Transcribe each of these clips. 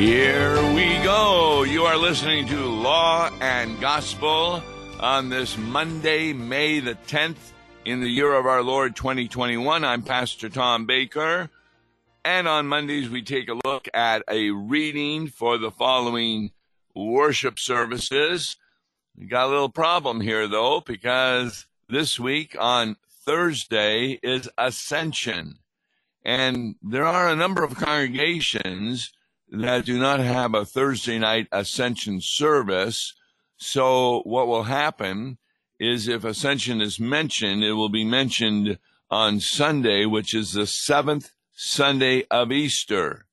Here we go. You are listening to Law and Gospel on this Monday, May the 10th, in the year of our Lord 2021. I'm Pastor Tom Baker. And on Mondays, we take a look at a reading for the following worship services. We got a little problem here, though, because this week on Thursday is Ascension. And there are a number of congregations that do not have a Thursday night Ascension service. So what will happen is if Ascension is mentioned, it will be mentioned on Sunday, which is the seventh Sunday of Easter.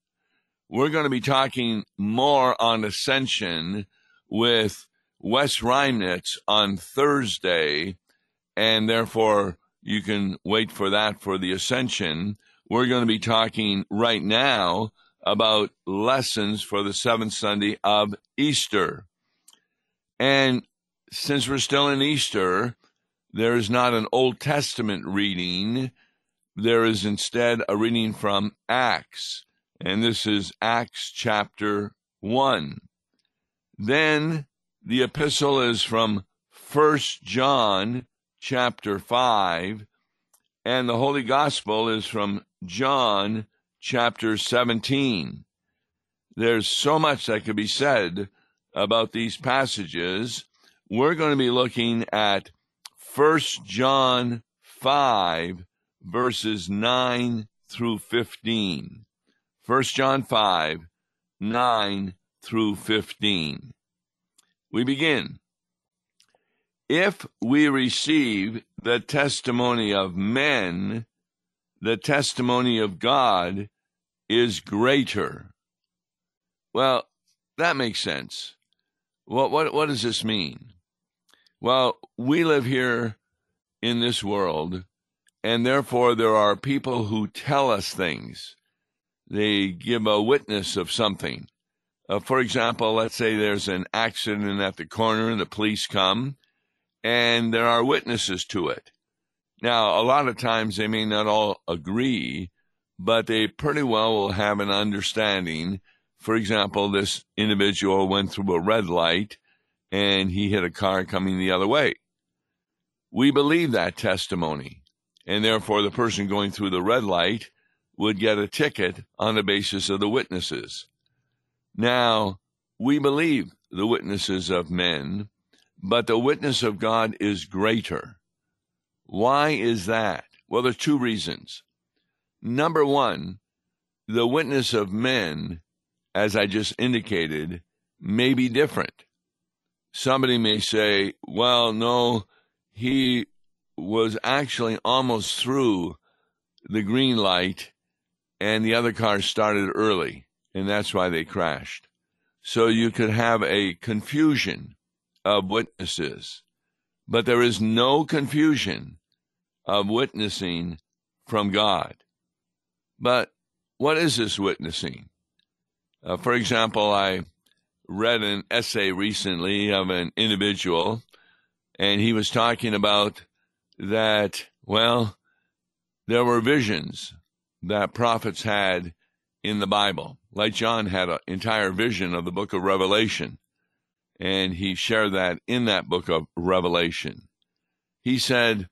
We're going to be talking more on Ascension with Wes Reimnitz on Thursday, and therefore you can wait for that for the Ascension. We're going to be talking right now about lessons for the seventh Sunday of Easter. And since we're still in Easter, there is not an Old Testament reading. There is instead a reading from Acts, and this is Acts chapter 1. Then the epistle is from First John chapter 5, and the Holy Gospel is from John chapter 17. There's so much that could be said about these passages. We're going to be looking at 1 John 5, verses 9 through 15. 1 John 5, 9 through 15. We begin. If we receive the testimony of men, the testimony of God is greater. Well, that makes sense. What, what, what does this mean? Well, we live here in this world, and therefore there are people who tell us things. They give a witness of something. Uh, for example, let's say there's an accident at the corner and the police come, and there are witnesses to it. Now, a lot of times they may not all agree, but they pretty well will have an understanding. For example, this individual went through a red light and he hit a car coming the other way. We believe that testimony, and therefore the person going through the red light would get a ticket on the basis of the witnesses. Now, we believe the witnesses of men, but the witness of God is greater. Why is that? Well, there's two reasons. Number one, the witness of men, as I just indicated, may be different. Somebody may say, well, no, he was actually almost through the green light and the other car started early, and that's why they crashed. So you could have a confusion of witnesses. But there is no confusion of witnessing from God. But what is this witnessing? Uh, for example, I read an essay recently of an individual, and he was talking about that, well, there were visions that prophets had in the Bible. Like John had an entire vision of the book of Revelation and he shared that in that book of Revelation. He said,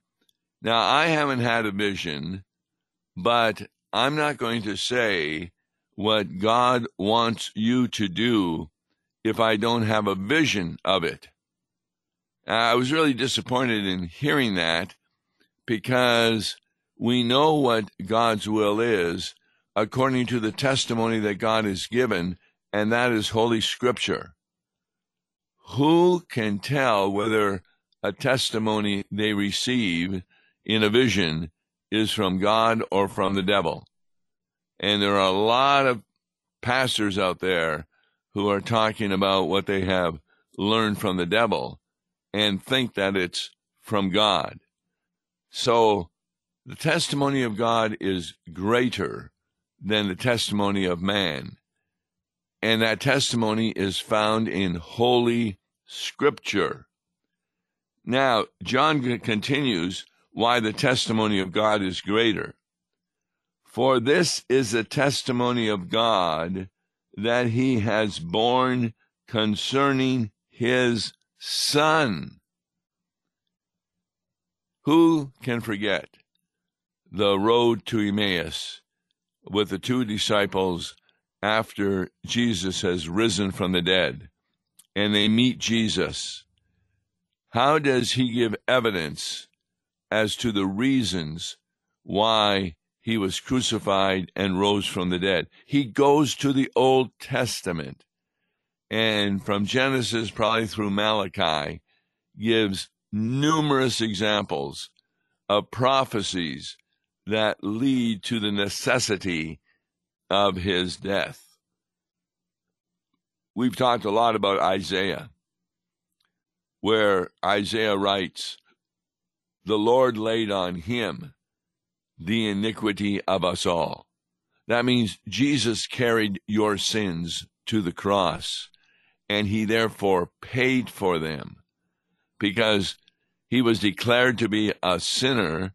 Now I haven't had a vision, but I'm not going to say what God wants you to do if I don't have a vision of it. I was really disappointed in hearing that because we know what God's will is according to the testimony that God has given, and that is Holy Scripture. Who can tell whether a testimony they receive in a vision is from God or from the devil? And there are a lot of pastors out there who are talking about what they have learned from the devil and think that it's from God. So the testimony of God is greater than the testimony of man. And that testimony is found in Holy Scripture. Now, John continues why the testimony of God is greater. For this is the testimony of God that he has borne concerning his son. Who can forget the road to Emmaus with the two disciples after Jesus has risen from the dead and they meet Jesus? How does he give evidence as to the reasons why he was crucified and rose from the dead? He goes to the Old Testament and from Genesis probably through Malachi gives numerous examples of prophecies that lead to the necessity of his death. We've talked a lot about Isaiah, where Isaiah writes, The Lord laid on him the iniquity of us all. That means Jesus carried your sins to the cross, and he therefore paid for them because he was declared to be a sinner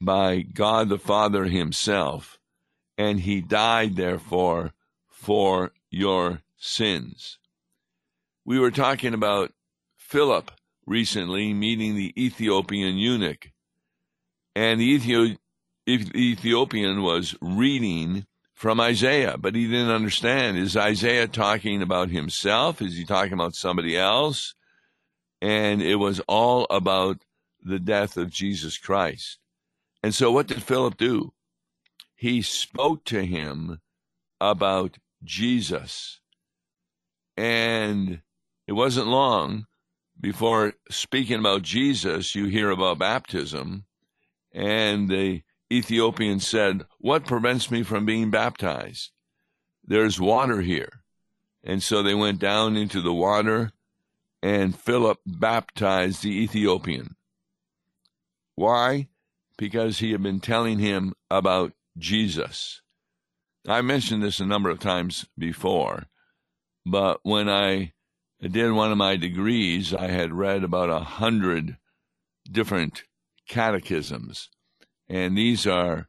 by God the Father himself, and he died, therefore, for your sins. We were talking about Philip recently meeting the Ethiopian eunuch, and the Ethiopian was reading from Isaiah, but he didn't understand. Is Isaiah talking about himself? Is he talking about somebody else? and it was all about the death of Jesus Christ. And so, what did Philip do? He spoke to him about Jesus. And it wasn't long before speaking about Jesus, you hear about baptism. And the Ethiopian said, What prevents me from being baptized? There's water here. And so they went down into the water and Philip baptized the Ethiopian. Why? Because he had been telling him about Jesus. I mentioned this a number of times before, but when I did one of my degrees, I had read about a hundred different catechisms. And these are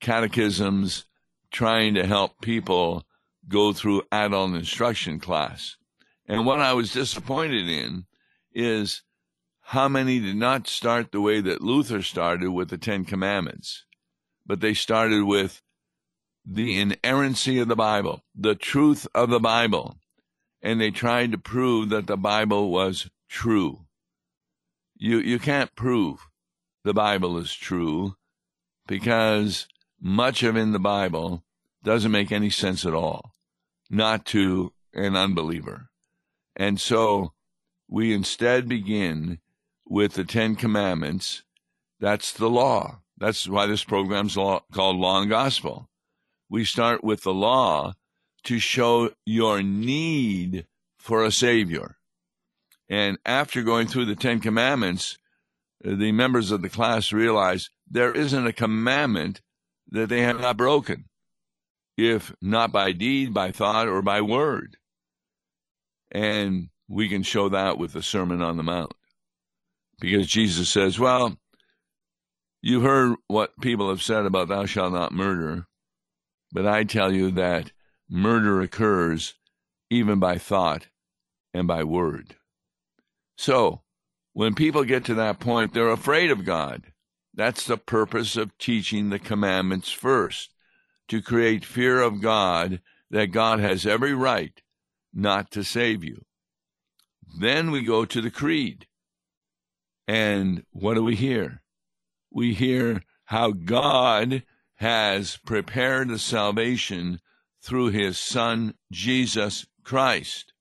catechisms trying to help people go through adult instruction class. And what I was disappointed in is how many did not start the way that Luther started with the Ten Commandments, but they started with the inerrancy of the Bible, the truth of the Bible, and they tried to prove that the Bible was true. You, you can't prove the Bible is true because much of in the Bible doesn't make any sense at all, not to an unbeliever. And so we instead begin with the Ten Commandments. That's the law. That's why this program's called Law and Gospel. We start with the law to show your need for a Savior. And after going through the Ten Commandments, the members of the class realize there isn't a commandment that they have not broken, if not by deed, by thought, or by word. And we can show that with the Sermon on the Mount. Because Jesus says, well, you heard what people have said about thou shalt not murder, but I tell you that murder occurs even by thought and by word. So, when people get to that point, they're afraid of God. That's the purpose of teaching the commandments first, to create fear of God that God has every right not to save you. Then we go to the creed. And what do we hear? We hear how God has prepared the salvation through his Son, Jesus Christ.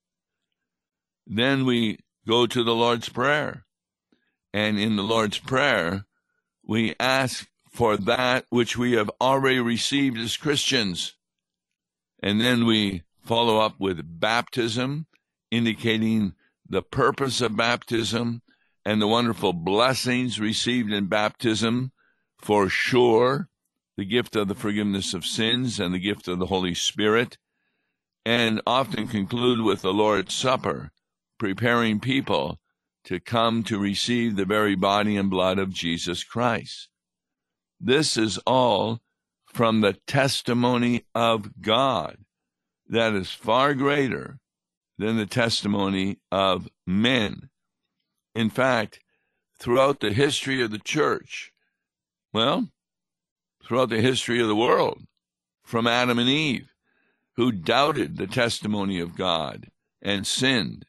Then we go to the Lord's Prayer. And in the Lord's Prayer, we ask for that which we have already received as Christians. And then we follow up with baptism, indicating the purpose of baptism and the wonderful blessings received in baptism. For sure, the gift of the forgiveness of sins and the gift of the Holy Spirit, and often conclude with the Lord's Supper, preparing people to come to receive the very body and blood of Jesus Christ. This is all from the testimony of God that is far greater than the testimony of men. In fact, throughout the history of the church, well, throughout the history of the world, from Adam and Eve, who doubted the testimony of God and sinned,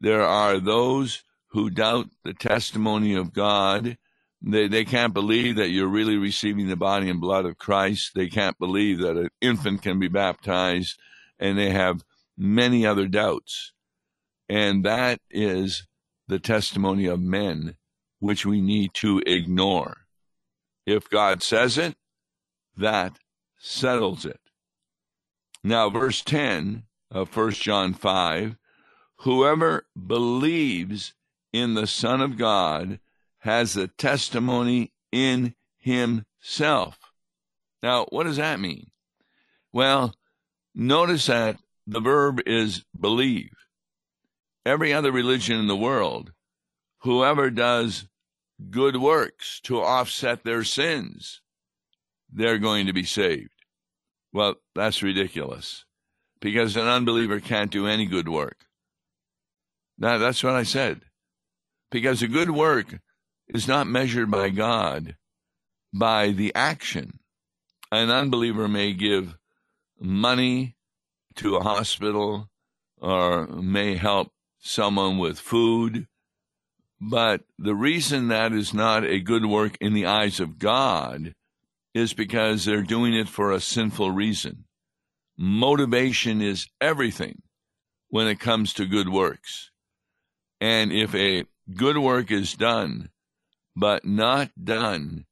there are those who doubt the testimony of God. They, they can't believe that you're really receiving the body and blood of Christ. They can't believe that an infant can be baptized, and they have many other doubts. And that is the testimony of men, which we need to ignore. If God says it, that settles it. Now, verse 10 of 1 John 5 Whoever believes in the Son of God has a testimony in himself. Now, what does that mean? Well, notice that the verb is believe. Every other religion in the world, whoever does good works to offset their sins, they're going to be saved. Well, that's ridiculous because an unbeliever can't do any good work. Now, that's what I said. Because a good work is not measured by God by the action. An unbeliever may give money to a hospital or may help someone with food. But the reason that is not a good work in the eyes of God is because they're doing it for a sinful reason. Motivation is everything when it comes to good works. And if a good work is done, but not done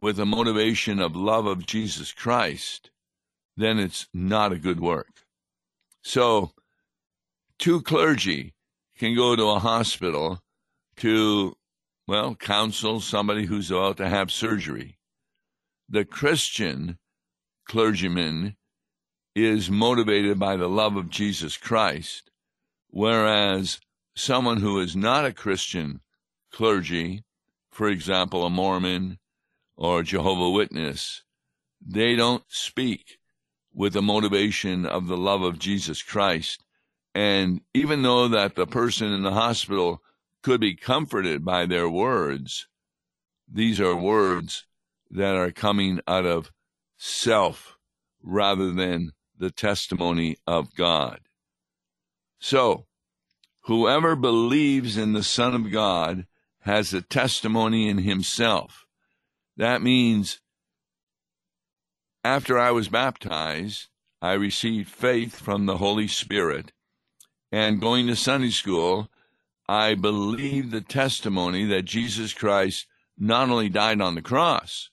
with the motivation of love of Jesus Christ, then it's not a good work. So, two clergy can go to a hospital to, well, counsel somebody who's about to have surgery the Christian clergyman is motivated by the love of Jesus Christ, whereas someone who is not a Christian clergy, for example, a Mormon or a Jehovah Witness, they don't speak with the motivation of the love of Jesus Christ. And even though that the person in the hospital could be comforted by their words, these are words that are coming out of self rather than the testimony of God. So, whoever believes in the Son of God has a testimony in himself. That means after I was baptized, I received faith from the Holy Spirit. And going to Sunday school, I believe the testimony that Jesus Christ not only died on the cross,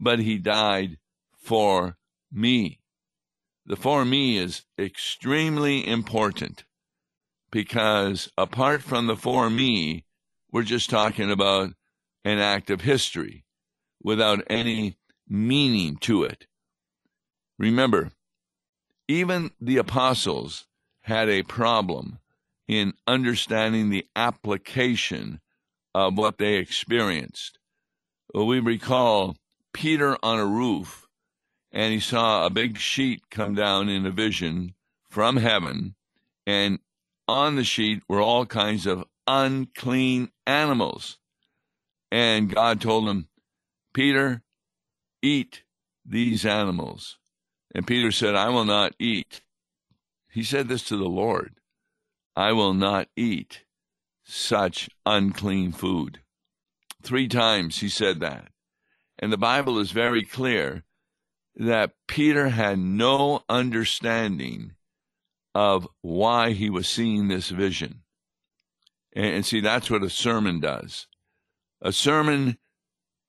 but he died for me. The for me is extremely important because apart from the for me, we're just talking about an act of history without any meaning to it. Remember, even the apostles had a problem in understanding the application of what they experienced. Well, we recall Peter on a roof and he saw a big sheet come down in a vision from heaven, and on the sheet were all kinds of unclean animals. And God told him, Peter, eat these animals. And Peter said, I will not eat. He said this to the Lord I will not eat such unclean food. Three times he said that. And the Bible is very clear that Peter had no understanding of why he was seeing this vision. And, see, that's what a sermon does. A sermon,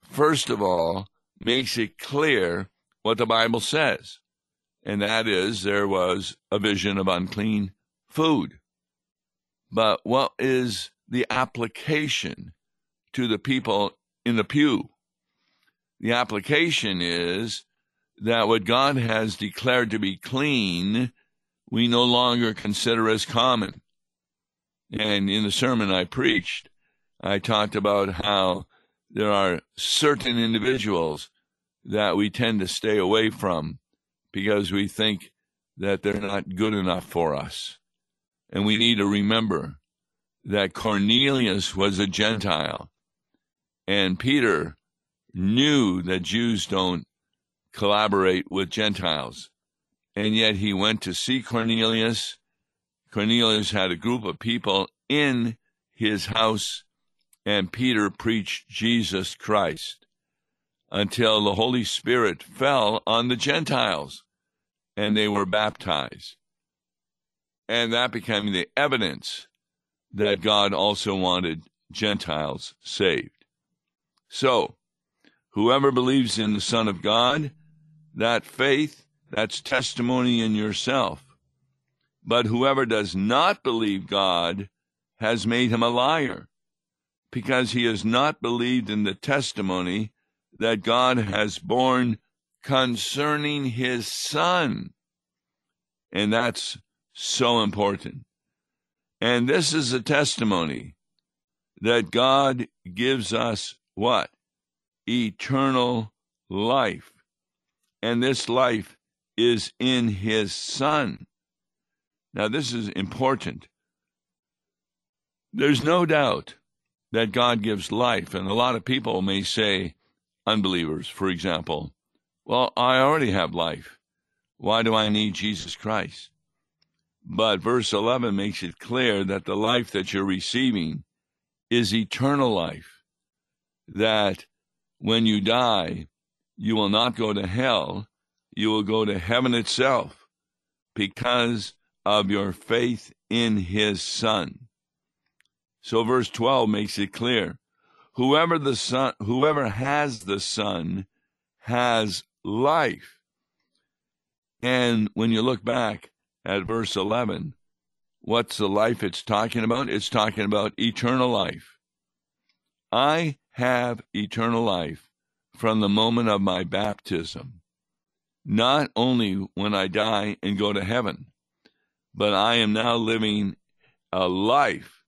first of all, makes it clear what the Bible says. And that is, there was a vision of unclean food. But what is the application to the people in the pew? The application is that what God has declared to be clean, we no longer consider as common. And in the sermon I preached, I talked about how there are certain individuals that we tend to stay away from because we think that they're not good enough for us. And we need to remember that Cornelius was a Gentile, and Peter knew that Jews don't collaborate with Gentiles. And yet he went to see Cornelius. Cornelius had a group of people in his house, and Peter preached Jesus Christ until the Holy Spirit fell on the Gentiles and they were baptized. And that became the evidence that God also wanted Gentiles saved. So, whoever believes in the Son of God, that faith, that's testimony in yourself. But whoever does not believe God has made him a liar, because he has not believed in the testimony that God has borne concerning his Son. And that's so important. And this is a testimony that God gives us what? Eternal life. And this life is in his Son. Now, this is important. There's no doubt that God gives life. And a lot of people may say, unbelievers, for example, well, I already have life. Why do I need Jesus Christ? But verse 11 makes it clear that the life that you're receiving is eternal life. That when you die, you will not go to hell, you will go to heaven itself because of your faith in his son. So verse 12 makes it clear. Whoever the son whoever has the son has life. And when you look back at verse 11. What's the life it's talking about? It's talking about eternal life. I have eternal life from the moment of my baptism, not only when I die and go to heaven, but I am now living a life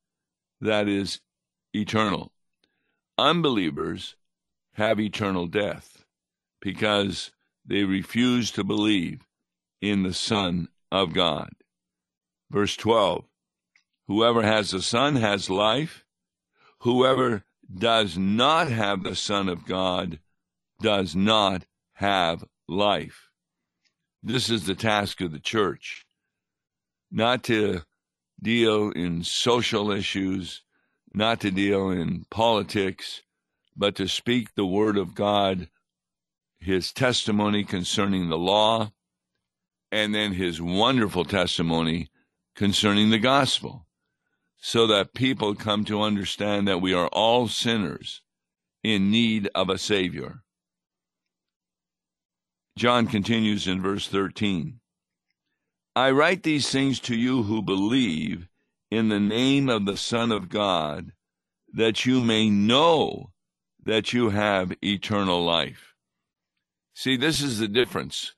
that is eternal. Unbelievers have eternal death because they refuse to believe in the Son of God. Verse 12 Whoever has the Son has life. Whoever does not have the Son of God does not have life. This is the task of the church, not to deal in social issues, not to deal in politics, but to speak the word of God, his testimony concerning the law, and then his wonderful testimony concerning the gospel, so that people come to understand that we are all sinners in need of a Savior. John continues in verse 13 I write these things to you who believe in the name of the Son of God, that you may know that you have eternal life. See, this is the difference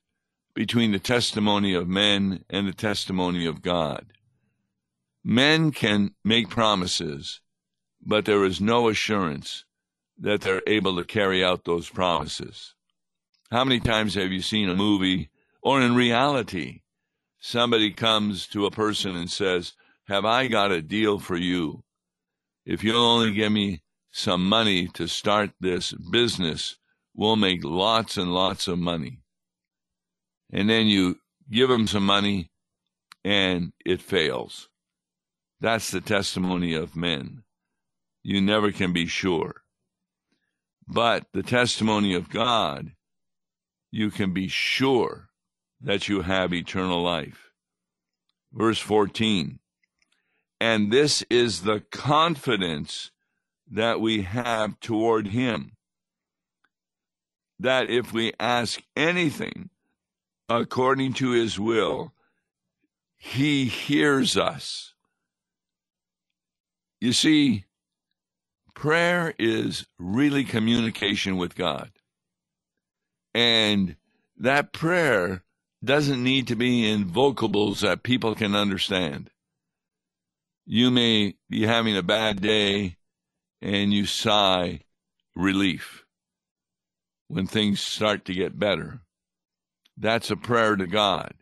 between the testimony of men and the testimony of God. Men can make promises, but there is no assurance that they're able to carry out those promises. How many times have you seen a movie or in reality, somebody comes to a person and says, Have I got a deal for you? If you'll only give me some money to start this business, we'll make lots and lots of money and then you give them some money and it fails. That's the testimony of men. You never can be sure. But the testimony of God, you can be sure that you have eternal life. Verse 14. And this is the confidence that we have toward Him. That if we ask anything according to his will, he hears us. You see, prayer is really communication with God. And that prayer doesn't need to be in vocables that people can understand. You may be having a bad day and you sigh relief when things start to get better. That's a prayer to God.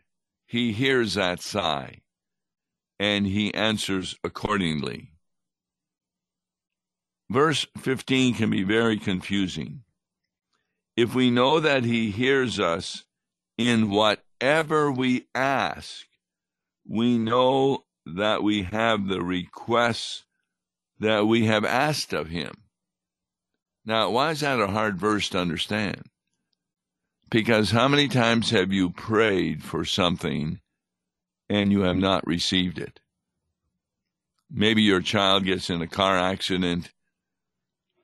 he hears that sigh and he answers accordingly. Verse 15 can be very confusing. If we know that he hears us in whatever we ask, we know that we have the requests that we have asked of him. Now, why is that a hard verse to understand? Because how many times have you prayed for something and you have not received it? Maybe your child gets in a car accident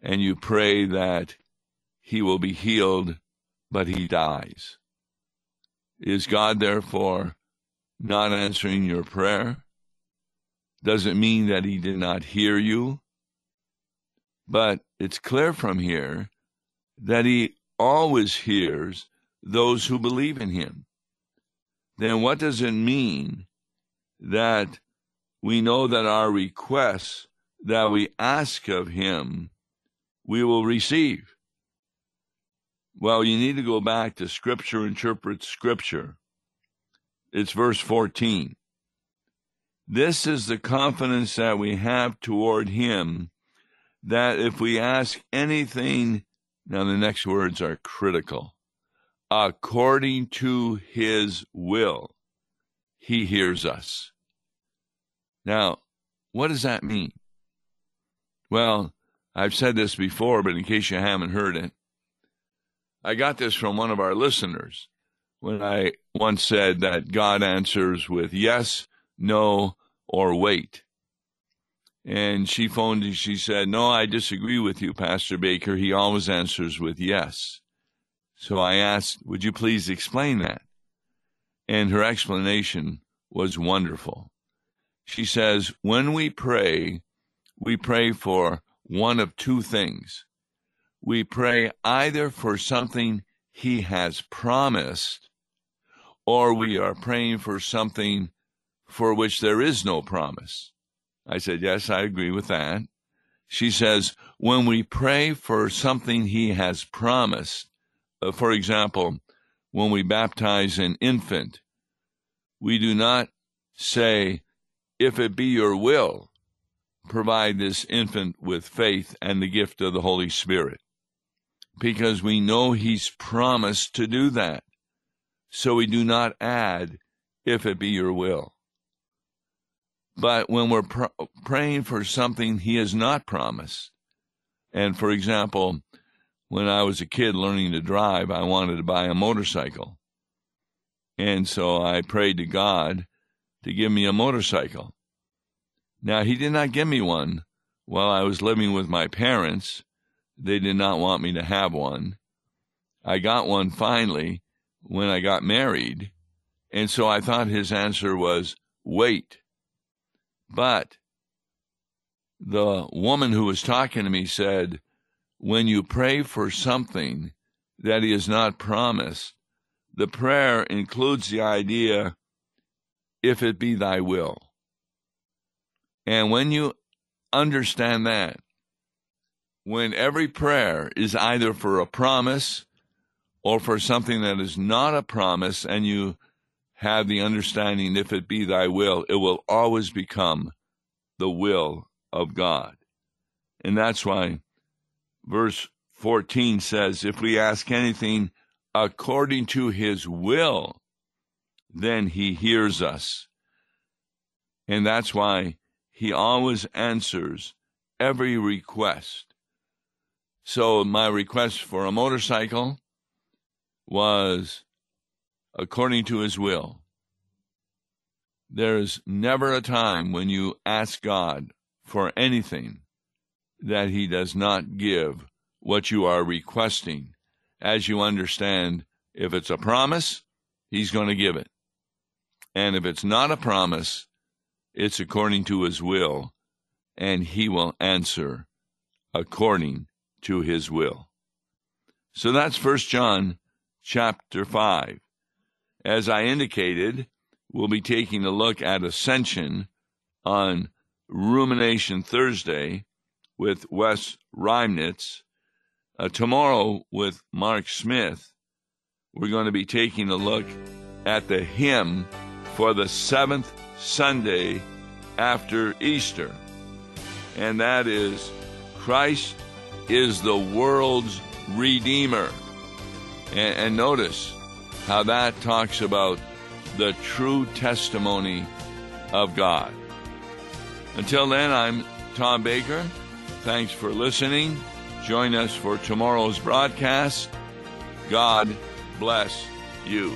and you pray that he will be healed, but he dies. Is God therefore not answering your prayer? Does it mean that he did not hear you? But it's clear from here that he always hears those who believe in him. Then what does it mean that we know that our requests that we ask of him we will receive? Well, you need to go back to Scripture interprets Scripture. It's verse 14. This is the confidence that we have toward Him that if we ask anything, now the next words are critical, according to His will, He hears us. Now, what does that mean? Well, I've said this before, but in case you haven't heard it, I got this from one of our listeners when I once said that God answers with yes, no, or wait. And she phoned and she said, No, I disagree with you, Pastor Baker. He always answers with yes. So I asked, Would you please explain that? And her explanation was wonderful. She says, When we pray, we pray for one of two things. We pray either for something he has promised, or we are praying for something for which there is no promise. I said, Yes, I agree with that. She says, When we pray for something He has promised, uh, for example, when we baptize an infant, we do not say, If it be your will, provide this infant with faith and the gift of the Holy Spirit. Because we know He's promised to do that. So we do not add, If it be your will. But when we're pr- praying for something He has not promised, and for example, when I was a kid learning to drive, I wanted to buy a motorcycle. And so I prayed to God to give me a motorcycle. Now, He did not give me one while I was living with my parents. They did not want me to have one. I got one finally when I got married. And so I thought His answer was, wait. But the woman who was talking to me said, when you pray for something that is not promised, the prayer includes the idea, if it be thy will. And when you understand that, when every prayer is either for a promise or for something that is not a promise, and you have the understanding, if it be thy will, it will always become the will of God. And that's why verse 14 says, if we ask anything according to his will, then he hears us. And that's why he always answers every request. So my request for a motorcycle was according to his will. There's never a time when you ask God for anything that he does not give what you are requesting. As you understand, if it's a promise, he's going to give it. And if it's not a promise, it's according to his will, and he will answer according to his will. So that's First John chapter 5. As I indicated, we'll be taking a look at ascension on Rumination Thursday with Wes Reimnitz. Uh, tomorrow with Mark Smith, we're going to be taking a look at the hymn for the seventh Sunday after Easter. And that is Christ is the world's Redeemer. And, and notice how that talks about the true testimony of God. Until then, I'm Tom Baker. Thanks for listening. Join us for tomorrow's broadcast. God bless you.